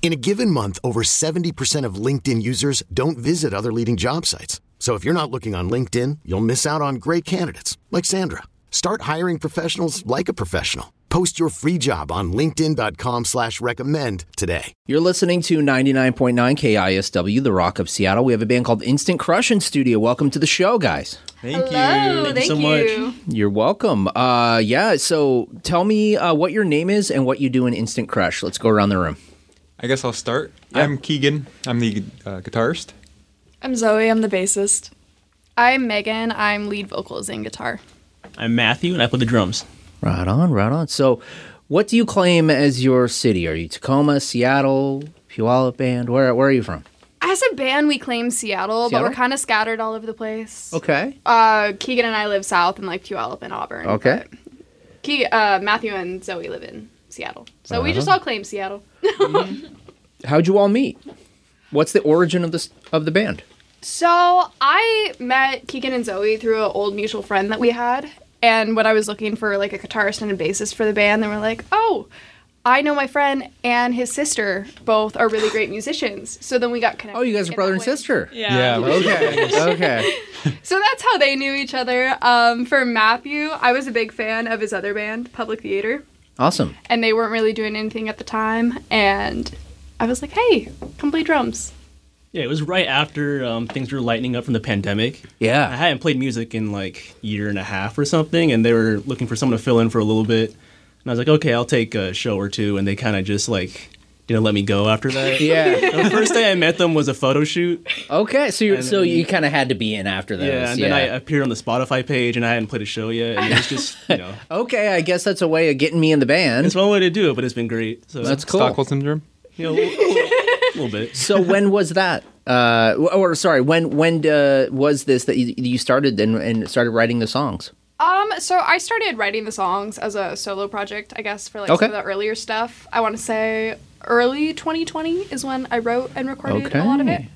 In a given month, over 70% of LinkedIn users don't visit other leading job sites. So if you're not looking on LinkedIn, you'll miss out on great candidates like Sandra. Start hiring professionals like a professional. Post your free job on linkedin.com slash recommend today. You're listening to 99.9 KISW, The Rock of Seattle. We have a band called Instant Crush in studio. Welcome to the show, guys. Thank Hello, you. thank, so you. much. You're welcome. Uh, yeah, so tell me uh, what your name is and what you do in Instant Crush. Let's go around the room. I guess I'll start. I'm Keegan. I'm the uh, guitarist. I'm Zoe. I'm the bassist. I'm Megan. I'm lead vocals and guitar. I'm Matthew, and I play the drums. Right on, right on. So, what do you claim as your city? Are you Tacoma, Seattle, Puyallup band? Where, where are you from? As a band, we claim Seattle, but we're kind of scattered all over the place. Okay. Uh, Keegan and I live south in like Puyallup and Auburn. Okay. but Ke- uh, Matthew and Zoe live in Seattle, so we Uh-huh. just all claim Seattle. How'd you all meet? What's the origin of this of the band? So I met Keegan and Zoe through an old mutual friend that we had, and when I was looking for like a guitarist and a bassist for the band, they were like, "Oh, I know my friend and his sister both are really great musicians." So then we got connected. Oh, you guys are brother and way. sister. Yeah. Okay. okay. So that's how they knew each other. Um, for Matthew, I was a big fan of his other band, Public Theater, Awesome. and they weren't really doing anything at the time, and I was like, "Hey, come play drums." Yeah, it was right after um, things were lightening up from the pandemic. Yeah. I hadn't played music in like a year and a half or something, and they were looking for someone to fill in for a little bit. And I was like, okay, I'll take a show or two, and they kind of just like didn't let me go after that. Yeah. The first day I met them was a photo shoot. Okay. So you so then- you kind of had to be in after those. Yeah, and then I appeared on the Spotify page, and I hadn't played a show yet, and it was just you know, okay. I guess that's a way of getting me in the band. it's one way to do it, but it's been great. So That's cool. Stockholm syndrome. you know, a little, little bit. So when was that? Uh, or sorry, when when uh, was this that you, you started and, and started writing the songs? Um, so I started writing the songs as a solo project, I guess, for like Okay. some of the earlier stuff. I want to say early 2020 is when I wrote and recorded a lot of it. Okay.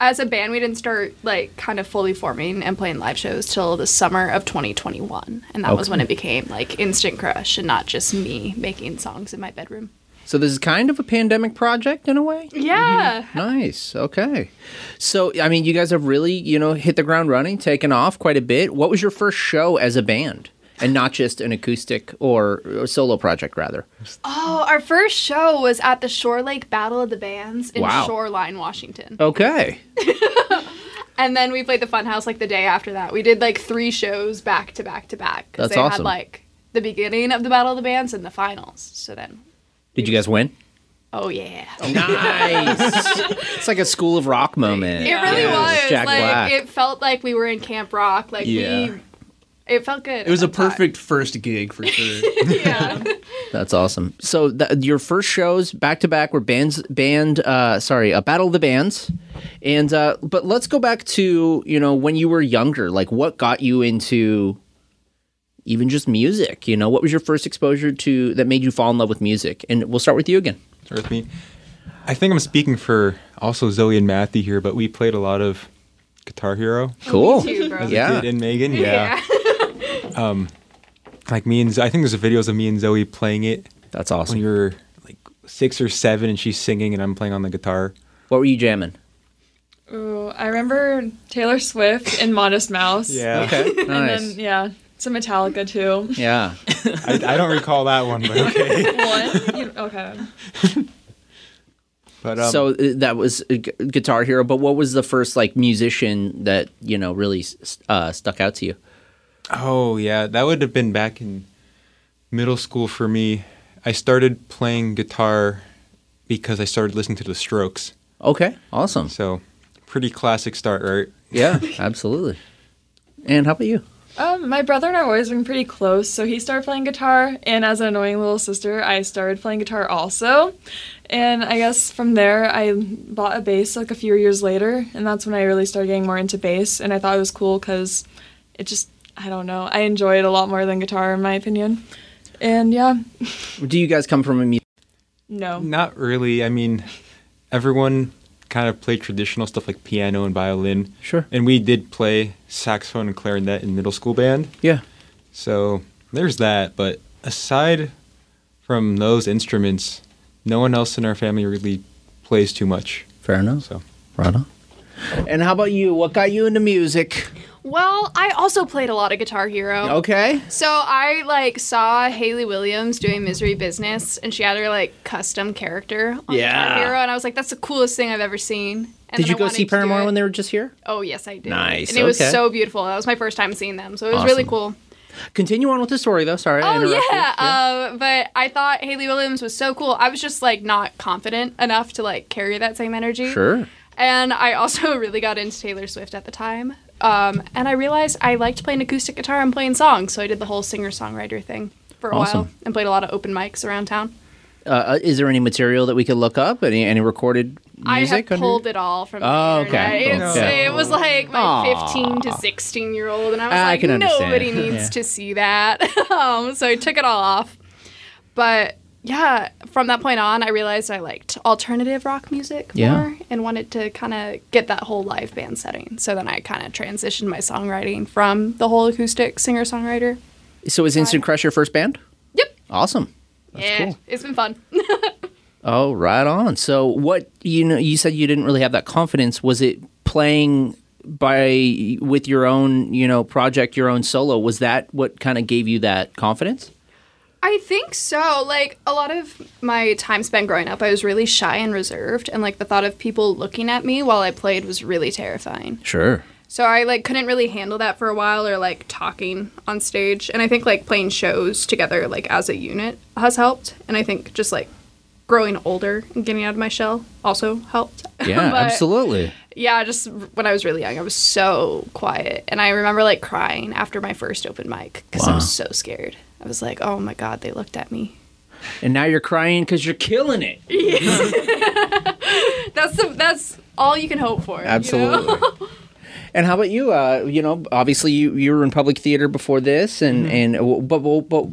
As a band, we didn't start like kind of fully forming and playing live shows till the summer of 2021, and that was when it became like instant crush and not just me making songs in my bedroom. So this is kind of a pandemic project in a way. Yeah. Mm-hmm. Nice. Okay. So I mean, you guys have really you know hit the ground running, taken off quite a bit. What was your first show as a band, and not just an acoustic or, or solo project, rather? Oh, our first show was at the Shore Lake Battle of the Bands in Wow. Shoreline, Washington. Okay. And then we played the Funhouse like the day after that. We did like three shows back to back to back. 'cause That's they awesome. had like the beginning of the Battle of the Bands and the finals. So then, Did you guys win? oh yeah. Oh, nice. it's like a School of Rock moment. It really Yeah, was. Jack like Black. it felt like we were in Camp Rock. Like Yeah. we it felt good. It was a at time. perfect first gig for sure. Yeah. That's awesome. So th- your first shows back to back were bands, band, uh, sorry, a battle of the bands, and uh, but let's go back to you know when you were younger. Like, what got you into even just music? You know, what was your first exposure to that made you fall in love with music? And we'll start with you again. Start with me. I think I'm speaking for also Zoe and Matthew here, but we played a lot of Guitar Hero. Cool. too, bro. As Yeah. a kid and Megan. Yeah. Like me and Zo- I think there's videos of me and Zoe playing it That's when awesome. you were like six or seven, and she's singing and I'm playing on the guitar. What were you jamming? Ooh, I remember Taylor Swift and Modest Mouse. Yeah. Okay, And nice. then, yeah, some Metallica too. yeah. I, I don't recall that one, but okay. One? You- okay. But um, so uh, that was uh, Gu- Guitar Hero. But what was the first like musician that you know really s- uh, stuck out to you? Oh yeah, that would have been back in middle school for me, I started playing guitar because I started listening to the Strokes. Okay, awesome. So, pretty classic start, right? Yeah, absolutely. And how about you? Um, my brother and I have always been pretty close, so he started playing guitar, and as an annoying little sister, I started playing guitar also. And I guess from there, I bought a bass like a few years later, and that's when I really started getting more into bass. And I thought it was cool because it just, I don't know, I enjoy it a lot more than guitar, in my opinion. And yeah, Do you guys come from a music? no. Not really. I mean, everyone kind of played traditional stuff like piano and violin. Sure. And we did play saxophone and clarinet in middle school band. Yeah. So there's that. But aside from those instruments, no one else in our family really plays too much. Fair enough. So Right on. And how about you? What got you into music? Well, I also played a lot of Guitar Hero. Okay. So I like saw Hayley Williams doing Misery Business, and she had her like custom character on Yeah. Guitar Hero, and I was like, "That's the coolest thing I've ever seen." And Did you I go see Paramore when they were just here? Oh yes, I did. Nice, and it was so beautiful. That was my first time seeing them, so it was really cool. Continue on with the story, though. Sorry. I Oh interrupted. yeah, Uh, but I thought Hayley Williams was so cool. I was just like not confident enough to like carry that same energy. Sure. And I also really got into Taylor Swift at the time. Um, and I realized I liked playing acoustic guitar and playing songs, so I did the whole singer songwriter thing for a Awesome. while and played a lot of open mics around town. Uh, is there any material that we could look up? Any any recorded music? I have under- pulled it all from Oh, okay. It's, It was like my Aw. 15 to 16 year old, and I was I like, nobody needs Yeah. to see that. um, so I took it all off. But yeah, from that point on, I realized I liked alternative rock music Yeah. more and wanted to kind of get that whole live band setting. So then I kind of transitioned my songwriting from the whole acoustic singer songwriter. So is Instant Crush your first band? Yep. Awesome. yeah, cool. it's been fun. Oh, right on. So what you know you said you didn't really have that confidence. Was it playing by with your own, you know, project, your own solo? Was that what kind of gave you that confidence? I think so. Like a lot of my time spent growing up, I was really shy and reserved, and like the thought of people looking at me while I played was really terrifying. Sure. So I like couldn't really handle that for a while, or like talking on stage. And I think like playing shows together, like as a unit, has helped. And I think just like growing older and getting out of my shell also helped. Yeah, But, absolutely. Yeah, just when I was really young, I was so quiet, and I remember like crying after my first open mic because I was so scared. I was like, "Oh my god, they looked at me." And now you're crying because you're killing it. Yeah. That's the that's all you can hope for. you know? Absolutely. and how about you? Uh, you know, obviously you you were in public theater before this, and and uh, but but but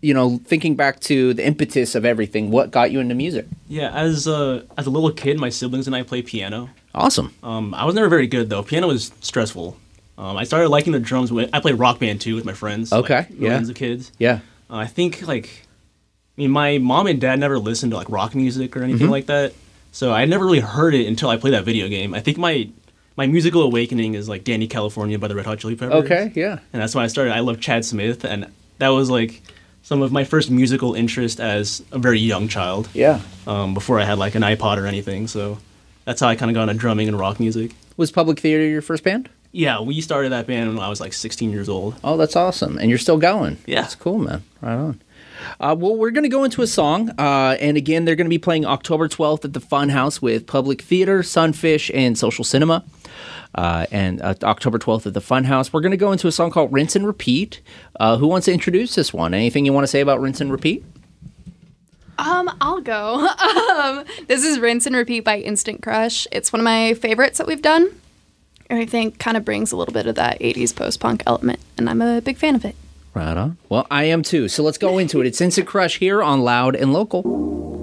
you know, thinking back to the impetus of everything, what got you into music? Yeah, as a as a little kid, my siblings and I played piano. Awesome. Um, I was never very good though. Piano was stressful. Um, I started liking the drums when I played rock band too with my friends. Okay, like, yeah. of kids. Yeah. Uh, I think like, I mean, my mom and dad never listened to like rock music or Mm-hmm. anything like that, so I never really heard it until I played that video game. I think my my musical awakening is like Dani California by the Red Hot Chili Peppers. Okay. Yeah. and that's when I started. I love Chad Smith, and that was like some of my first musical interest as a very young child. Yeah. Um, before I had like an iPod or anything, so that's how I kind of got into drumming and rock music. Was public theater your first band? Yeah, we started that band when I was like 16 years old. Oh, that's awesome. And you're still going. Yeah. That's cool, man. Right on. Uh, well, we're going to go into a song. Uh, and again, they're going to be playing October 12th at the Funhouse with Public Theater, Sunfish, and Social Cinema. Uh, and uh, October 12th at the Funhouse. We're going to go into a song called Rinse and Repeat. Uh, who wants to introduce this one? Anything you want to say about Rinse and Repeat? Um, I'll go. um, this is Rinse and Repeat by Instant Crush. It's one of my favorites that we've done. I think kind of brings a little bit of that 80s post punk element, and I'm a big fan of it. Right on. Well, I am too. So let's go into it. It's Instant Crush here on Loud and Local.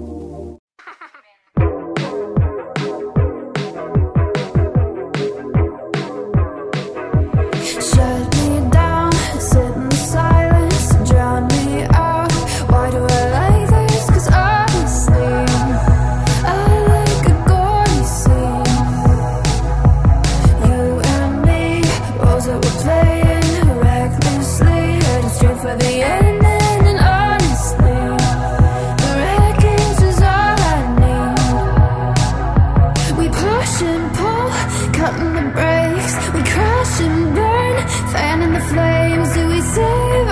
push and pull, cutting the brakes. We crash and burn, fanning the flames. Do we save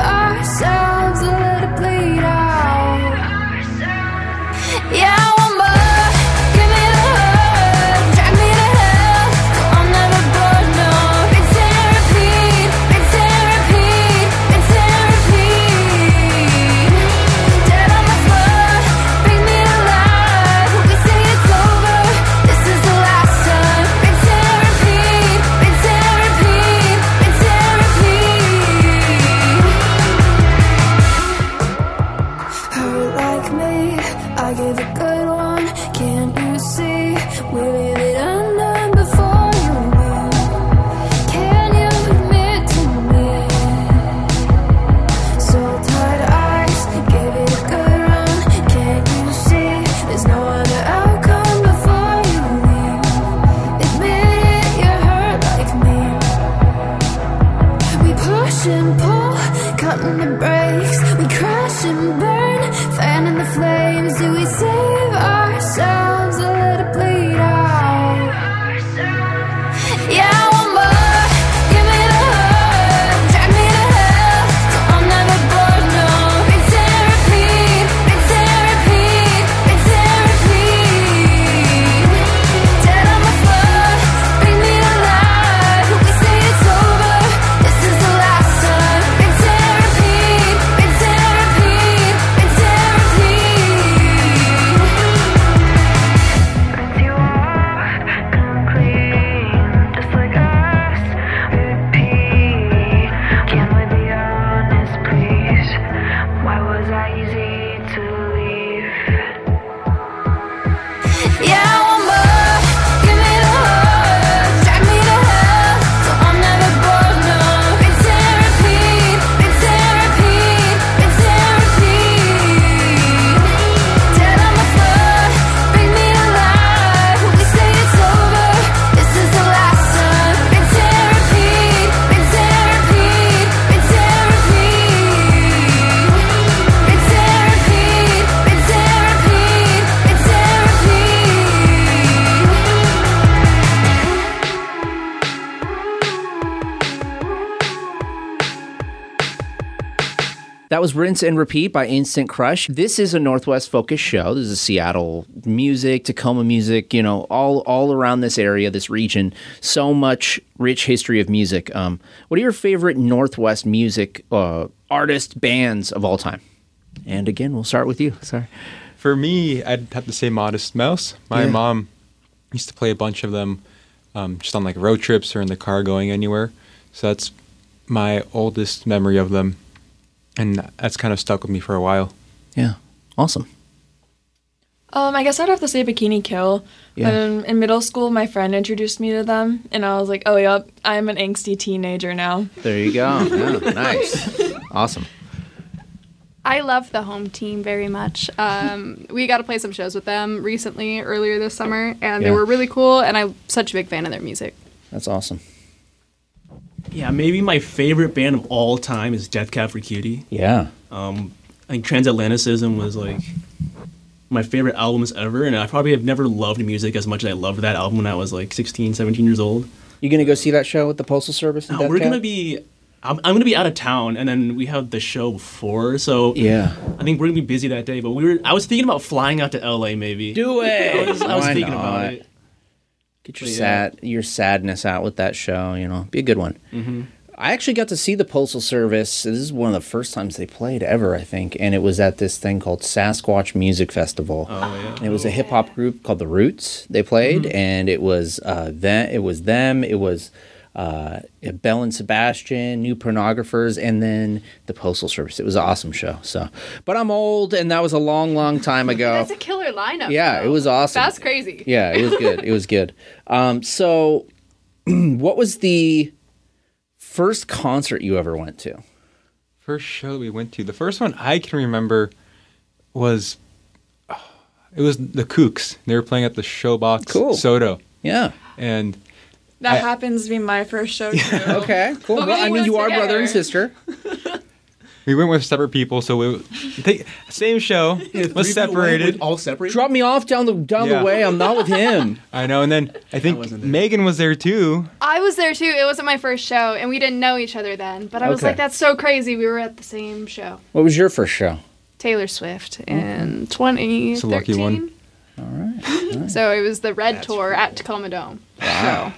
That was Rinse and Repeat by Instant Crush. This is a Northwest focused show. This is Seattle music, Tacoma music, you know, all all around this area, this region. So much rich history of music. Um, what are your favorite Northwest music uh, artists, bands of all time? And again, we'll start with you. Sorry. For me, I'd have to say Modest Mouse. My Yeah. mom used to play a bunch of them um, just on like road trips or in the car going anywhere. So that's my oldest memory of them. And that's kind of stuck with me for a while. Yeah. Awesome. Um, I guess I'd have to say Bikini Kill. Yeah. Um, in middle school, my friend introduced me to them, and I was like, "Oh, yep, I'm an angsty teenager now." There you go. Yeah, nice. Awesome. I love the home team very much. Um, we got to play some shows with them recently, earlier this summer, and they were really cool. And I'm such a big fan of their music. That's awesome. Yeah, maybe my favorite band of all time is Death Cab for Cutie. Yeah. Um, I think Transatlanticism was like my favorite albums ever, and I probably have never loved music as much as I loved that album when I was like 16, 17 years old. You gonna go see that show with the Postal Service? and No, we're Cab? gonna be. I'm, I'm gonna be out of town, and then we have the show before, so Yeah. I think we're gonna be busy that day. But we were. I was thinking about flying out to LA, maybe. Do it. I was, I was thinking not? about it. Get your yeah. sad your sadness out with that show. You know, be a good one. Mm-hmm. I actually got to see the Postal Service. This is one of the first times they played ever, I think, and it was at this thing called Sasquatch Music Festival. Oh yeah. And it was a hip hop group called the Roots. They played, Mm-hmm. and it was uh, them. It was them. It was uh, Belle and Sebastian, New Pornographers, and then the Postal Service. It was an awesome show. So, but I'm old, and that was a long, long time ago. That's a killer lineup. yeah, though. it was awesome. That's crazy. Yeah, it was good. it was good. Um, so, what was the first concert you ever went to? First show we went to, the first one I can remember was it was the Kooks. They were playing at the Showbox Cool. SoDo, Yeah. and That I- happens to be my first show too. Okay. Cool. But Well, we I mean, went you are brother and sister. we went with separate people. So we they, same show was separated. All separated. Drop me off down the down Yeah. the way. I'm not with him. I know, and then I think wasn't. Megan was there too. I was there too. It wasn't my first show, and we didn't know each other then. But I was like, that's so crazy. We were at the same show. What was your first show? Taylor Swift hmm. in 2013. It's a lucky one. All right. So it was the Red Tour at Tacoma Dome. Wow.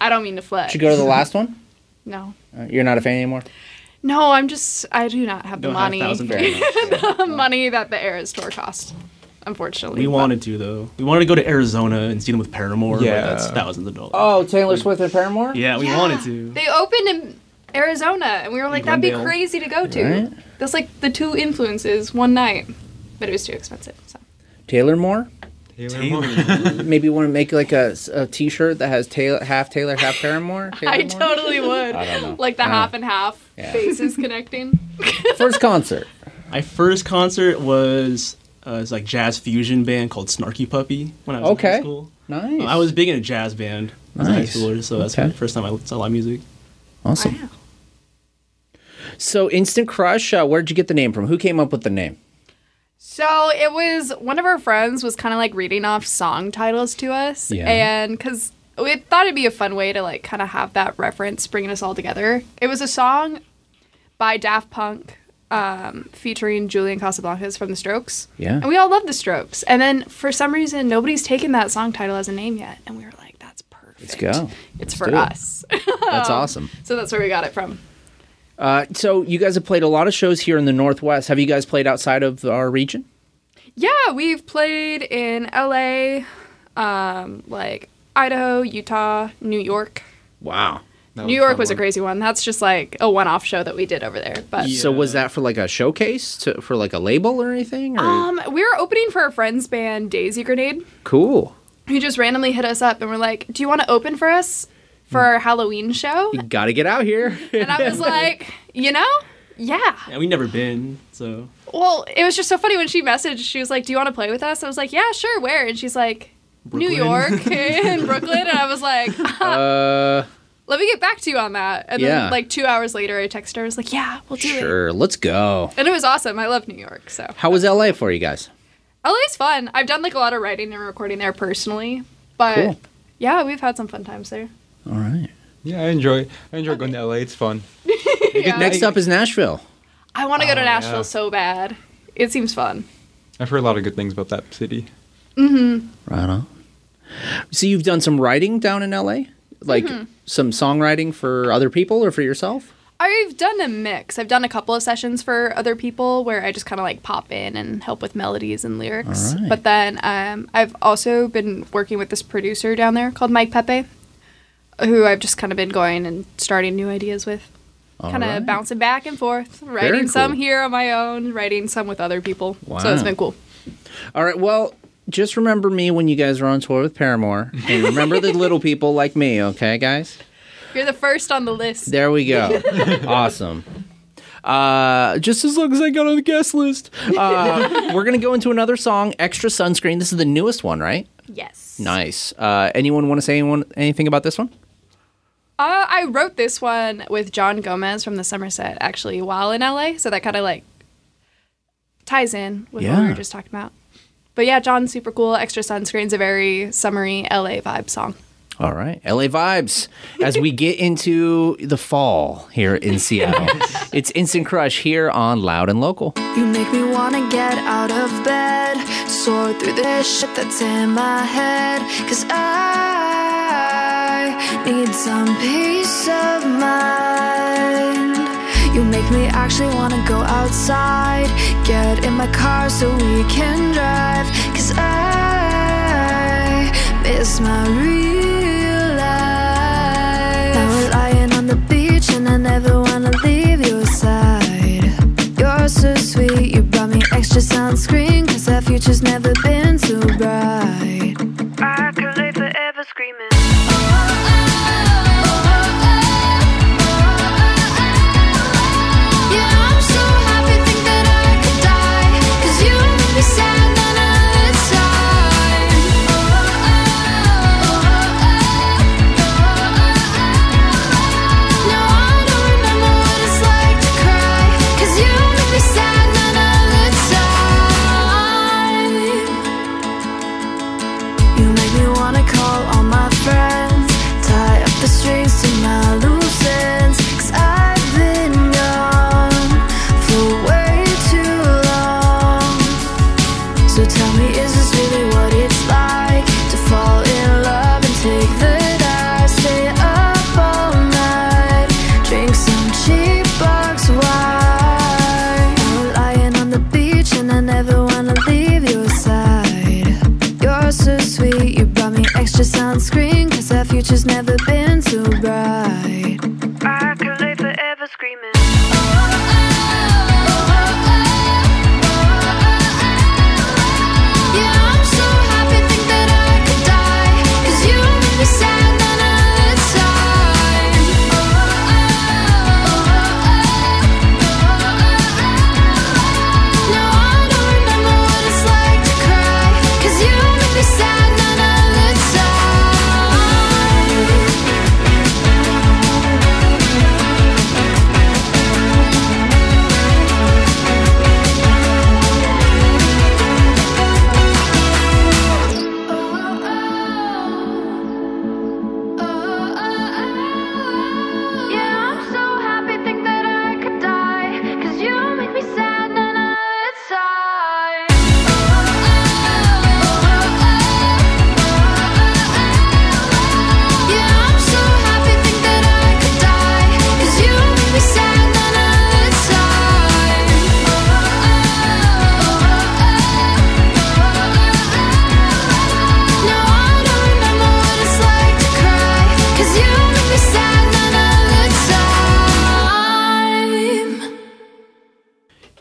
I don't mean to flex. Did you go to the last one? No. Uh, You're not a fan anymore. No, I'm just. I do not have the Don't have money. thousand Fair dollars. the money that the Eras tour cost. Unfortunately, We but- wanted to though. We wanted to go to Arizona and see them with Paramore. Yeah. but that's thousands of dollars. Oh, Taylor Swift and Paramore. yeah, we Yeah. wanted to. They opened in Arizona, and we were like, that'd be crazy to go to. Right. That's like the two influences one night, but it was too expensive. So. Taylor Moore. Taylor Moore. Maybe want to make like a, a t-shirt that has Taylor, half Taylor, half Paramore. Taylor I Moore? totally would. I don't know. Like the Yeah. half and half Yeah. faces connecting. First concert. My first concert was uh, it's like jazz fusion band called Snarky Puppy when I was in high school. Nice. I was big in a jazz band as a high Nice. schooler, so that's Okay. the first time I saw live music. awesome. Wow. So, Instant Crush. Uh, where'd you get the name from? Who came up with the name? So it was one of our friends was kind of like reading off song titles to us, Yeah. and because we thought it'd be a fun way to like kind of have that reference bringing us all together. It was a song by Daft Punk um, featuring Julian Casablancas from The Strokes. Yeah. and we all love The Strokes. And then for some reason, nobody's taken that song title as a name yet, and we were like, "That's perfect. Let's go. It's Let's for do it. us." That's awesome. so that's where we got it from. Uh, so, you guys have played a lot of shows here in the Northwest. Have you guys played outside of our region? Yeah, we've played in LA, um, like Idaho, Utah, New York. Wow. New York fun was a crazy one. That's just like a one-off show that we did over there. But So, was that for like a showcase to, for like a label or anything? Or? um, we were opening for a friend's band, Daisy Grenade, cool. who just randomly hit us up and were like, "Do you want to open for us for our Halloween show?" You got to get out here. And I was like, "You know, yeah." And we never been, so Well, it was just so funny when she messaged. She was like, "Do you want to play with us?" I was like, "Yeah, sure. Where?" And she's like, "New York in Brooklyn." And I was like, uh, let me get back to you on that. And Yeah. then like two hours later, I texted her. I was like, yeah, we'll do it. sure. Let's go. And it was awesome. I love New York. So How was LA for you guys? LA's fun. I've done like a lot of writing and recording there personally, but Cool. yeah, we've had some fun times there. All right. Yeah, I enjoy. I enjoy going to LA. It's fun. Yeah. Next up is Nashville. I want to go to Oh, Nashville yeah. so bad. It seems fun. I've heard a lot of good things about that city. Mm-hmm. Right on. So you've done some writing down in LA, like Mm-hmm. some songwriting for other people or for yourself. I've done a mix. I've done a couple of sessions for other people where I just kind of like pop in and help with melodies and lyrics. All right. But then um, I've also been working with this producer down there called Mike Pepe, who I've just kind of been going and starting new ideas with. Kind of right. bouncing back and forth, writing cool. some here on my own, writing some with other people. So it's been cool. All right. Well, just remember me when you guys are on tour with Paramore, and remember the little people like me. Okay, guys. You're the first on the list. There we go. awesome. Uh, just as long as I got on the guest list. Uh, we're gonna go into another song, "Extra Sunscreen." This is the newest one, right? Yes. Nice. Uh, anyone want to say anyone, anything about this one? Uh, I wrote this one with John Gomez from the Summer Set actually while in LA, so that kind of like ties in with what we were just talking about. But yeah, John's super cool. Extra Sunscreen's a very summery LA vibe song. All right, LA vibes. As we get into the fall here in Seattle, it's Instant Crush here on Loud and Local. You make me wanna get out of bed, sort through the shit that's in my head. Cause I need some peace of mind. You make me actually wanna go outside, get in my car so we can drive. Cause I miss my real life. Now we're lying on the beach and I never wanna leave your side. You're so sweet, you brought me extra sunscreen Cause our future's never been so bright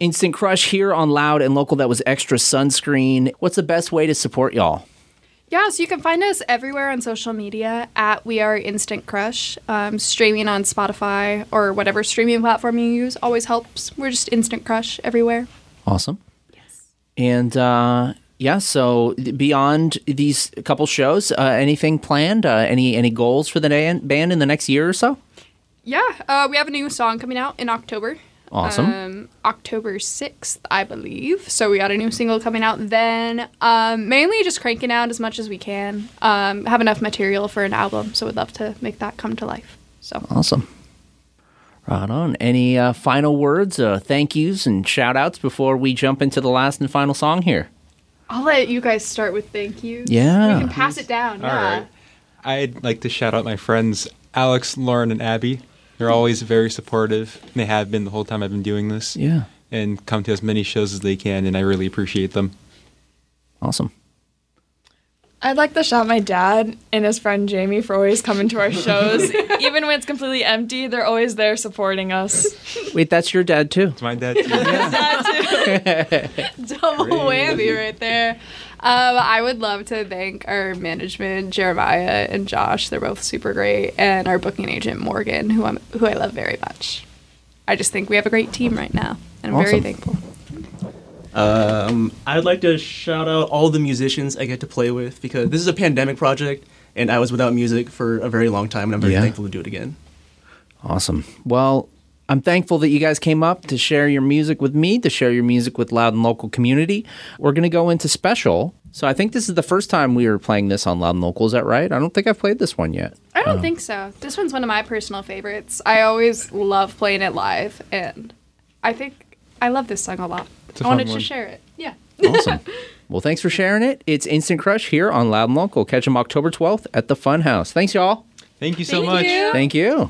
Instant Crush here on Loud and Local. That was extra sunscreen. What's the best way to support y'all? Yeah, so you can find us everywhere on social media at We Are Instant Crush. Um, streaming on Spotify or whatever streaming platform you use always helps. We're just Instant Crush everywhere. Awesome. Yes. And uh, yeah, so beyond these couple shows, uh, anything planned? Uh, any any goals for the band in the next year or so? Yeah, uh, we have a new song coming out in October. Awesome. Um, October 6th, I believe. So we got a new single coming out then. Um, mainly just cranking out as much as we can. Um, have enough material for an album, so we'd love to make that come to life. So Awesome. Right on. Any uh, final words, uh, thank yous, and shout outs before we jump into the last and final song here? I'll let you guys start with thank you. Yeah. We can pass it down. All yeah. right. I'd like to shout out my friends Alex, Lauren, and Abby. They're always very supportive. and They have been the whole time I've been doing this. Yeah. And come to as many shows as they can, and I really appreciate them. Awesome. I'd like to shout my dad and his friend Jamie for always coming to our shows. Even when it's completely empty, they're always there supporting us. Wait, that's your dad too. It's my dad too. Yeah. dad too. Double whammy right there. Um, I would love to thank our management, Jeremiah and Josh. They're both super great, and our booking agent, Morgan, who I'm who I love very much. I just think we have a great team right now, and I'm very thankful. Um, I'd like to shout out all the musicians I get to play with because this is a pandemic project, and I was without music for a very long time, and I'm very Yeah. thankful to do it again. Awesome. Well, I'm thankful that you guys came up to share your music with me, to share your music with Loud and Local community. We're going to go into special. So I think this is the first time we were playing this on Loud and Local. Is that right? I don't think I've played this one yet. I don't oh. think so. This one's one of my personal favorites. I always love playing it live, and I think I love this song a lot. It's a I wanted one. to share it. Yeah. Awesome. well, thanks for sharing it. It's Instant Crush here on Loud and Local. Catch them October 12th at the Funhouse. Thanks, y'all. Thank you so Thank much. you. Thank you.